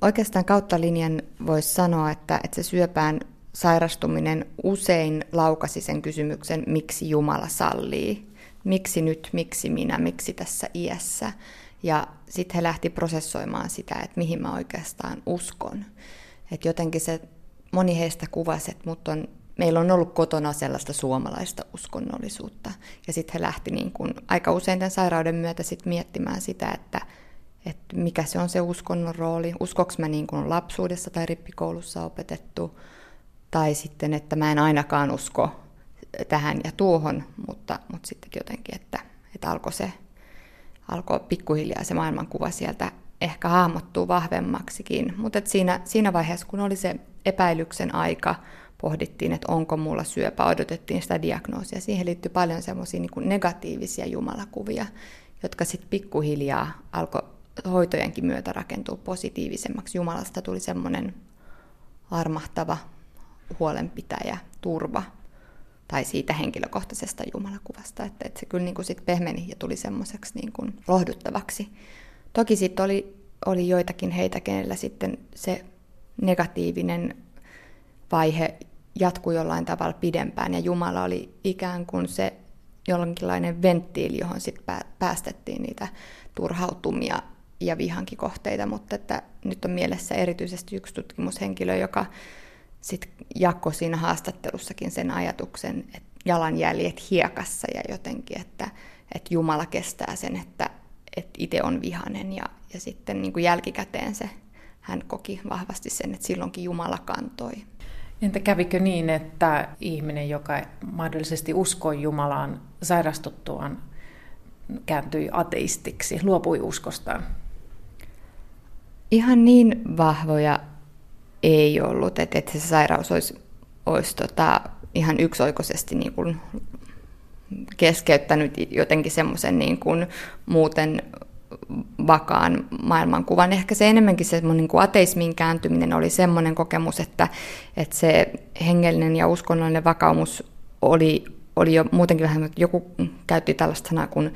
[SPEAKER 12] Oikeastaan kautta linjan voisi sanoa, että, että se syöpään sairastuminen usein laukasi sen kysymyksen, miksi Jumala sallii. Miksi nyt, miksi minä, miksi tässä iässä. Ja sitten he lähti prosessoimaan sitä, että mihin mä oikeastaan uskon. Että jotenkin se, moni heistä kuvasi, että mut on, meillä on ollut kotona sellaista suomalaista uskonnollisuutta. Ja sitten he lähti niin kun, aika usein tämän sairauden myötä sit miettimään sitä, että, että mikä se on se uskonnon rooli. Uskoks mä niin kuin lapsuudessa tai rippikoulussa opetettu, tai sitten, että mä en ainakaan usko tähän ja tuohon, mutta, mutta sitten jotenkin, että, että alkoi se alkoi pikkuhiljaa se maailmankuva sieltä ehkä hahmottuu vahvemmaksikin. Mutta siinä, siinä vaiheessa, kun oli se epäilyksen aika, pohdittiin, että onko mulla syöpä, odotettiin sitä diagnoosia. Siihen liittyy paljon semmoisia niin negatiivisia jumalakuvia, jotka sitten pikkuhiljaa alkoi hoitojenkin myötä rakentua positiivisemmaksi. Jumalasta tuli semmoinen armahtava huolenpitäjä, turva, tai siitä henkilökohtaisesta jumalakuvasta, että, että se kyllä niin kuin sit pehmeni ja tuli semmoiseksi niin kuin lohduttavaksi. Toki sitten oli, oli joitakin heitä, kenellä sitten se negatiivinen vaihe jatkui jollain tavalla pidempään, ja Jumala oli ikään kuin se jonkinlainen venttiili, johon sitten päästettiin niitä turhautumia ja vihankin kohteita, mutta että nyt on mielessä erityisesti yksi tutkimushenkilö, joka sitten jakoi siinä haastattelussakin sen ajatuksen, että jalanjäljet hiekassa ja jotenkin, että, että Jumala kestää sen, että, että itse on vihanen ja, ja sitten niin kuin jälkikäteen se, hän koki vahvasti sen, että silloinkin Jumala kantoi.
[SPEAKER 7] Entä kävikö niin, että ihminen, joka mahdollisesti uskoi Jumalaan sairastuttuaan, kääntyi ateistiksi, luopui uskostaan?
[SPEAKER 12] Ihan niin vahvoja ei ollut, että, että se sairaus olisi, olisi tota, ihan yksioikoisesti niin kuin keskeyttänyt jotenkin semmoisen niin kuin muuten vakaan maailmankuvan. Ehkä se enemmänkin se niin kuin ateismin kääntyminen oli semmoinen kokemus, että, että se hengellinen ja uskonnollinen vakaumus oli, oli jo muutenkin vähän, joku käytti tällaista sanaa kuin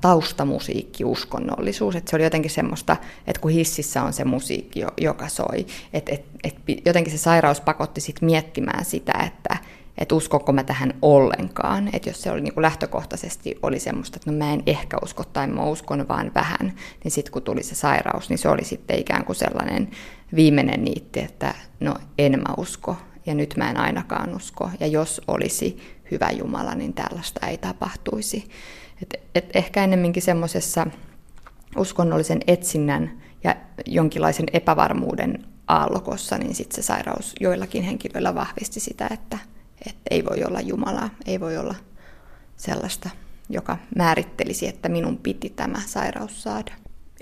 [SPEAKER 12] taustamusiikki, uskonnollisuus. Että se oli jotenkin semmoista, että kun hississä on se musiikki, joka soi, että et, et, jotenkin se sairaus pakotti sit miettimään sitä, että et uskoko mä tähän ollenkaan. Että jos se oli niin kuin lähtökohtaisesti oli semmoista, että no mä en ehkä usko tai mä uskon vaan vähän, niin sitten kun tuli se sairaus, niin se oli sitten ikään kuin sellainen viimeinen niitti, että no en mä usko ja nyt mä en ainakaan usko. Ja jos olisi hyvä Jumala, niin tällaista ei tapahtuisi. Et, et ehkä ennemminkin semmoisessa uskonnollisen etsinnän ja jonkinlaisen epävarmuuden aallokossa, niin sitten se sairaus joillakin henkilöillä vahvisti sitä, että, että ei voi olla Jumalaa, ei voi olla sellaista, joka määrittelisi, että minun piti tämä sairaus saada.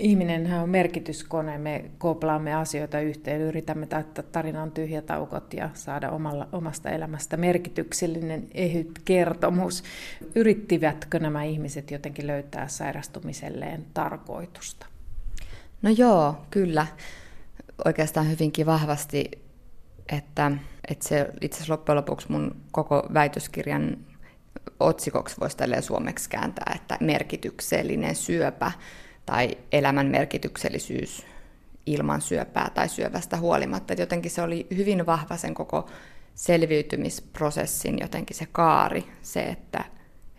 [SPEAKER 7] Ihminenhän on merkityskone, me koplaamme asioita yhteen, yritämme täyttää tarinan tyhjätaukot ja saada omalla, omasta elämästä merkityksellinen ehyt kertomus. Yrittivätkö nämä ihmiset jotenkin löytää sairastumiselleen tarkoitusta?
[SPEAKER 12] No joo, kyllä. Oikeastaan hyvinkin vahvasti, että, että se itse asiassa loppujen lopuksi mun koko väitöskirjan otsikoksi voisi suomeksi kääntää, että merkityksellinen syöpä tai elämän merkityksellisyys ilman syöpää tai syövästä huolimatta. Että jotenkin se oli hyvin vahva sen koko selviytymisprosessin jotenkin se kaari, se, että,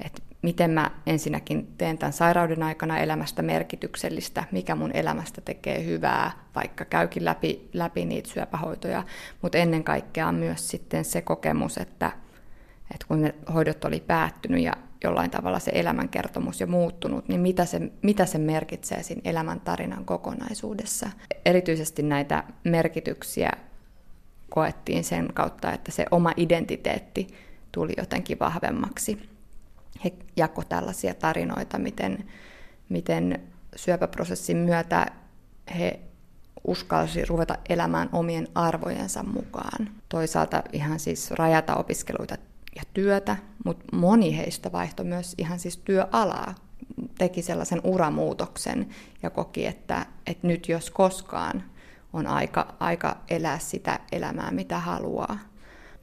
[SPEAKER 12] että miten mä ensinnäkin teen tämän sairauden aikana elämästä merkityksellistä, mikä mun elämästä tekee hyvää, vaikka käykin läpi, läpi niitä syöpähoitoja, mutta ennen kaikkea myös sitten se kokemus, että, että kun ne hoidot oli päättynyt ja jollain tavalla se elämänkertomus jo muuttunut, niin mitä se, mitä se merkitsee siinä elämän tarinan kokonaisuudessa. Erityisesti näitä merkityksiä koettiin sen kautta, että se oma identiteetti tuli jotenkin vahvemmaksi. He jako tällaisia tarinoita, miten, miten syöpäprosessin myötä he uskalsi ruveta elämään omien arvojensa mukaan. Toisaalta ihan siis rajata opiskeluita ja työtä, mutta moni heistä vaihtoi myös ihan siis työalaa, teki sellaisen uramuutoksen ja koki, että, että nyt jos koskaan on aika, aika elää sitä elämää, mitä haluaa.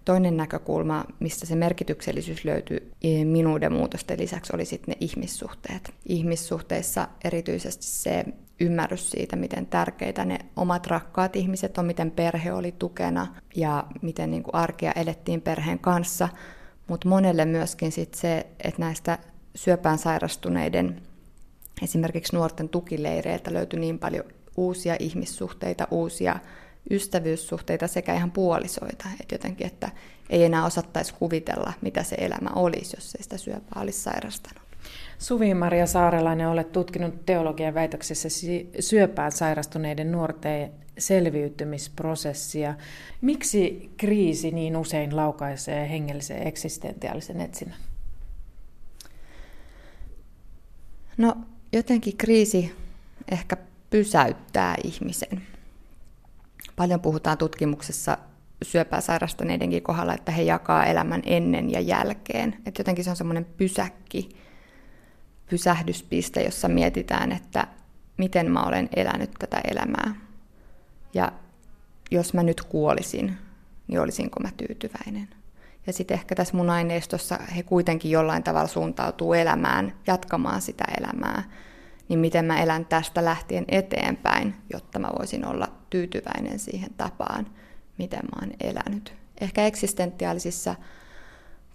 [SPEAKER 12] Toinen näkökulma, mistä se merkityksellisyys löytyy minuuden muutosten lisäksi, oli sitten ne ihmissuhteet. Ihmissuhteissa erityisesti se ymmärrys siitä, miten tärkeitä ne omat rakkaat ihmiset on, miten perhe oli tukena ja miten niin kuin arkea elettiin perheen kanssa – mutta monelle myöskin sit se, että näistä syöpään sairastuneiden esimerkiksi nuorten tukileireiltä löytyi niin paljon uusia ihmissuhteita, uusia ystävyyssuhteita sekä ihan puolisoita. Että jotenkin, että ei enää osattaisi kuvitella, mitä se elämä olisi, jos ei sitä syöpää olisi sairastanut.
[SPEAKER 7] Suvi-Maria Saarelainen, olet tutkinut teologian väitöksessä syöpään sairastuneiden nuorten selviytymisprosessia. Miksi kriisi niin usein laukaisee hengellisen eksistentiaalisen etsinnän?
[SPEAKER 12] No jotenkin kriisi ehkä pysäyttää ihmisen. Paljon puhutaan tutkimuksessa syöpää sairastuneidenkin kohdalla, että he jakaa elämän ennen ja jälkeen. Että jotenkin se on semmoinen pysäkki, pysähdyspiste, jossa mietitään, että miten mä olen elänyt tätä elämää. Ja jos mä nyt kuolisin, niin olisinko mä tyytyväinen. Ja sitten ehkä tässä mun aineistossa he kuitenkin jollain tavalla suuntautuu elämään, jatkamaan sitä elämää. Niin miten mä elän tästä lähtien eteenpäin, jotta mä voisin olla tyytyväinen siihen tapaan, miten mä oon elänyt. Ehkä eksistentiaalisissa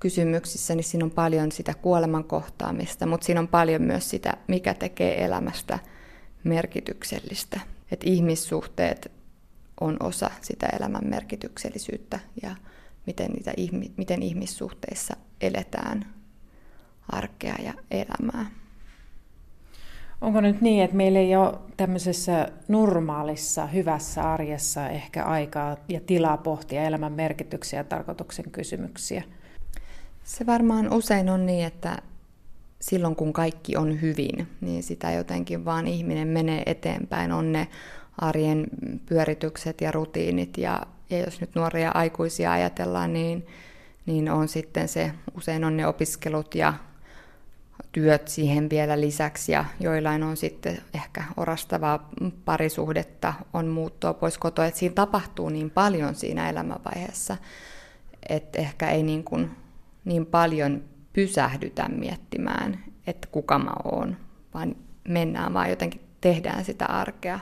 [SPEAKER 12] kysymyksissä, niin siinä on paljon sitä kuoleman kohtaamista, mutta siinä on paljon myös sitä, mikä tekee elämästä merkityksellistä. Että ihmissuhteet on osa sitä elämän merkityksellisyyttä ja miten, niitä, miten ihmissuhteissa eletään arkea ja elämää.
[SPEAKER 7] Onko nyt niin, että meillä ei ole tämmöisessä normaalissa, hyvässä arjessa ehkä aikaa ja tilaa pohtia elämän merkityksiä ja tarkoituksen kysymyksiä?
[SPEAKER 12] Se varmaan usein on niin, että silloin kun kaikki on hyvin, niin sitä jotenkin vaan ihminen menee eteenpäin. On ne arjen pyöritykset ja rutiinit. Ja, ja jos nyt nuoria aikuisia ajatellaan, niin, niin on sitten se, usein on ne opiskelut ja työt siihen vielä lisäksi ja joillain on sitten ehkä orastavaa parisuhdetta, on muuttoa pois kotoa. Että siinä tapahtuu niin paljon siinä elämänvaiheessa, että ehkä ei niin, kuin, niin paljon pysähdytä miettimään, että kuka mä oon, vaan mennään vaan jotenkin tehdään sitä arkea.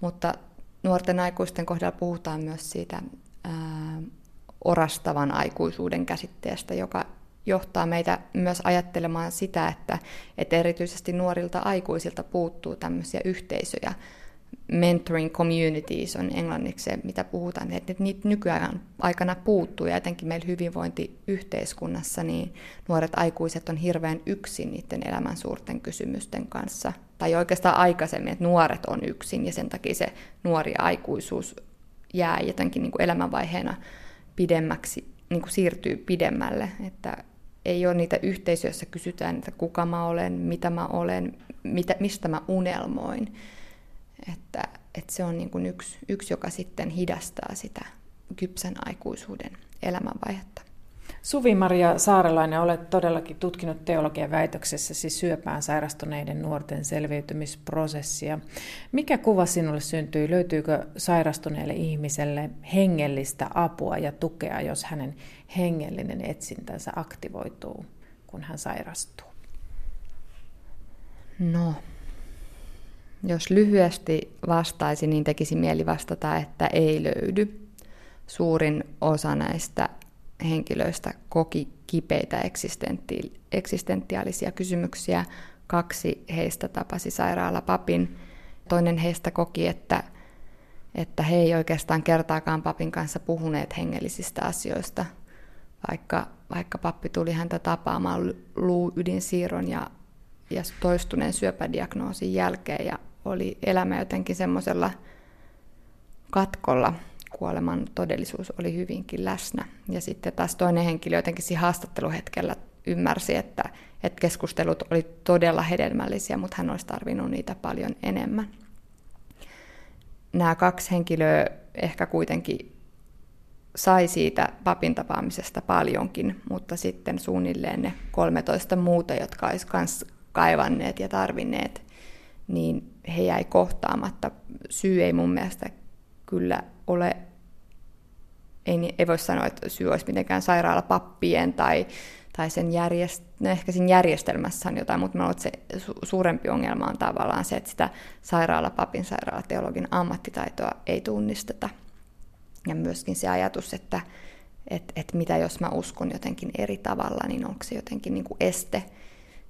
[SPEAKER 12] Mutta nuorten aikuisten kohdalla puhutaan myös siitä ää, orastavan aikuisuuden käsitteestä, joka johtaa meitä myös ajattelemaan sitä, että, että erityisesti nuorilta aikuisilta puuttuu tämmöisiä yhteisöjä, mentoring communities on englanniksi se, mitä puhutaan, että niitä nykyään aikana puuttuu ja etenkin meillä hyvinvointiyhteiskunnassa, niin nuoret aikuiset on hirveän yksin niiden elämän suurten kysymysten kanssa. Tai oikeastaan aikaisemmin, että nuoret on yksin ja sen takia se nuori aikuisuus jää jotenkin niin kuin elämänvaiheena pidemmäksi, niin kuin siirtyy pidemmälle, että ei ole niitä yhteisöjä, joissa kysytään, että kuka mä olen, mitä mä olen, mitä, mistä mä unelmoin että, että se on niin kuin yksi, yksi, joka sitten hidastaa sitä kypsän aikuisuuden elämänvaihetta.
[SPEAKER 7] Suvi-Maria Saarelainen, olet todellakin tutkinut teologian väitöksessä siis syöpään sairastuneiden nuorten selviytymisprosessia. Mikä kuva sinulle syntyy? Löytyykö sairastuneelle ihmiselle hengellistä apua ja tukea, jos hänen hengellinen etsintänsä aktivoituu, kun hän sairastuu?
[SPEAKER 12] No, Jos lyhyesti vastaisi, niin tekisi mieli vastata, että ei löydy. Suurin osa näistä henkilöistä koki kipeitä eksistentiaalisia kysymyksiä. Kaksi heistä tapasi sairaalapapin. Toinen heistä koki, että, että he ei oikeastaan kertaakaan papin kanssa puhuneet hengellisistä asioista, vaikka, vaikka pappi tuli häntä tapaamaan luuydinsiirron ja, ja toistuneen syöpädiagnoosin jälkeen ja oli elämä jotenkin semmoisella katkolla, kuoleman todellisuus oli hyvinkin läsnä. Ja sitten taas toinen henkilö jotenkin siinä haastatteluhetkellä ymmärsi, että, että keskustelut oli todella hedelmällisiä, mutta hän olisi tarvinnut niitä paljon enemmän. Nämä kaksi henkilöä ehkä kuitenkin sai siitä papin tapaamisesta paljonkin, mutta sitten suunnilleen ne 13 muuta, jotka olisi myös kaivanneet ja tarvinneet, niin he jäi kohtaamatta. Syy ei mun mielestä kyllä ole, ei, ei voi sanoa, että syy olisi mitenkään sairaalapappien tai, tai sen järjest, no ehkä siinä järjestelmässä on jotain, mutta mä se su- suurempi ongelma on tavallaan se, että sitä sairaalapapin, sairaalateologin ammattitaitoa ei tunnisteta. Ja myöskin se ajatus, että et, et mitä jos mä uskon jotenkin eri tavalla, niin onko se jotenkin niin kuin este,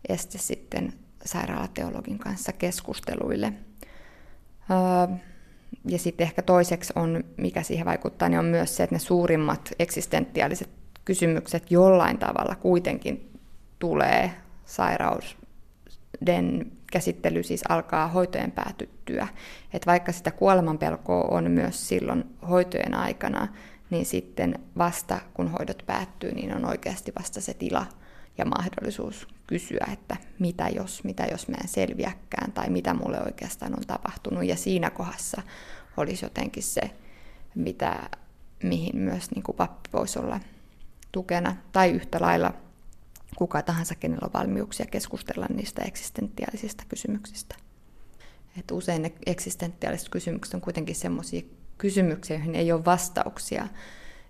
[SPEAKER 12] este sitten sairaalateologin kanssa keskusteluille. Öö, ja sitten ehkä toiseksi on, mikä siihen vaikuttaa, niin on myös se, että ne suurimmat eksistentiaaliset kysymykset jollain tavalla kuitenkin tulee sairauden käsittely siis alkaa hoitojen päätyttyä. Et vaikka sitä kuolemanpelkoa on myös silloin hoitojen aikana, niin sitten vasta kun hoidot päättyy, niin on oikeasti vasta se tila ja mahdollisuus kysyä, että mitä jos, mitä jos mä en selviäkään tai mitä mulle oikeastaan on tapahtunut. Ja siinä kohdassa olisi jotenkin se, mitä, mihin myös niin kuin pappi voisi olla tukena tai yhtä lailla kuka tahansa, kenellä on valmiuksia keskustella niistä eksistentiaalisista kysymyksistä. Et usein ne eksistentiaaliset kysymykset on kuitenkin sellaisia kysymyksiä, joihin ei ole vastauksia.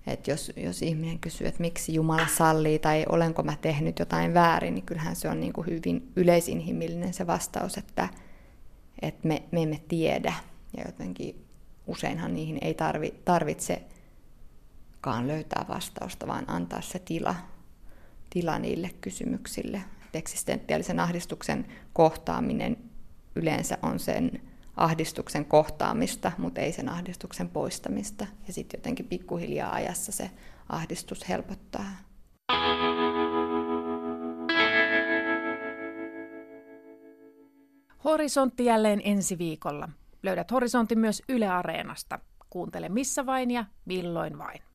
[SPEAKER 12] Et jos, jos ihminen kysyy, että miksi Jumala sallii tai olenko mä tehnyt jotain väärin, niin kyllähän se on niin kuin hyvin yleisinhimillinen se vastaus, että, että me, me emme tiedä. Ja jotenkin useinhan niihin ei tarvi, tarvitsekaan löytää vastausta, vaan antaa se tila, tila niille kysymyksille. Et eksistentiaalisen ahdistuksen kohtaaminen yleensä on sen ahdistuksen kohtaamista, mutta ei sen ahdistuksen poistamista. Ja sitten jotenkin pikkuhiljaa ajassa se ahdistus helpottaa.
[SPEAKER 7] Horisontti jälleen ensi viikolla. Löydät Horisontin myös Yle Areenasta. Kuuntele missä vain ja milloin vain.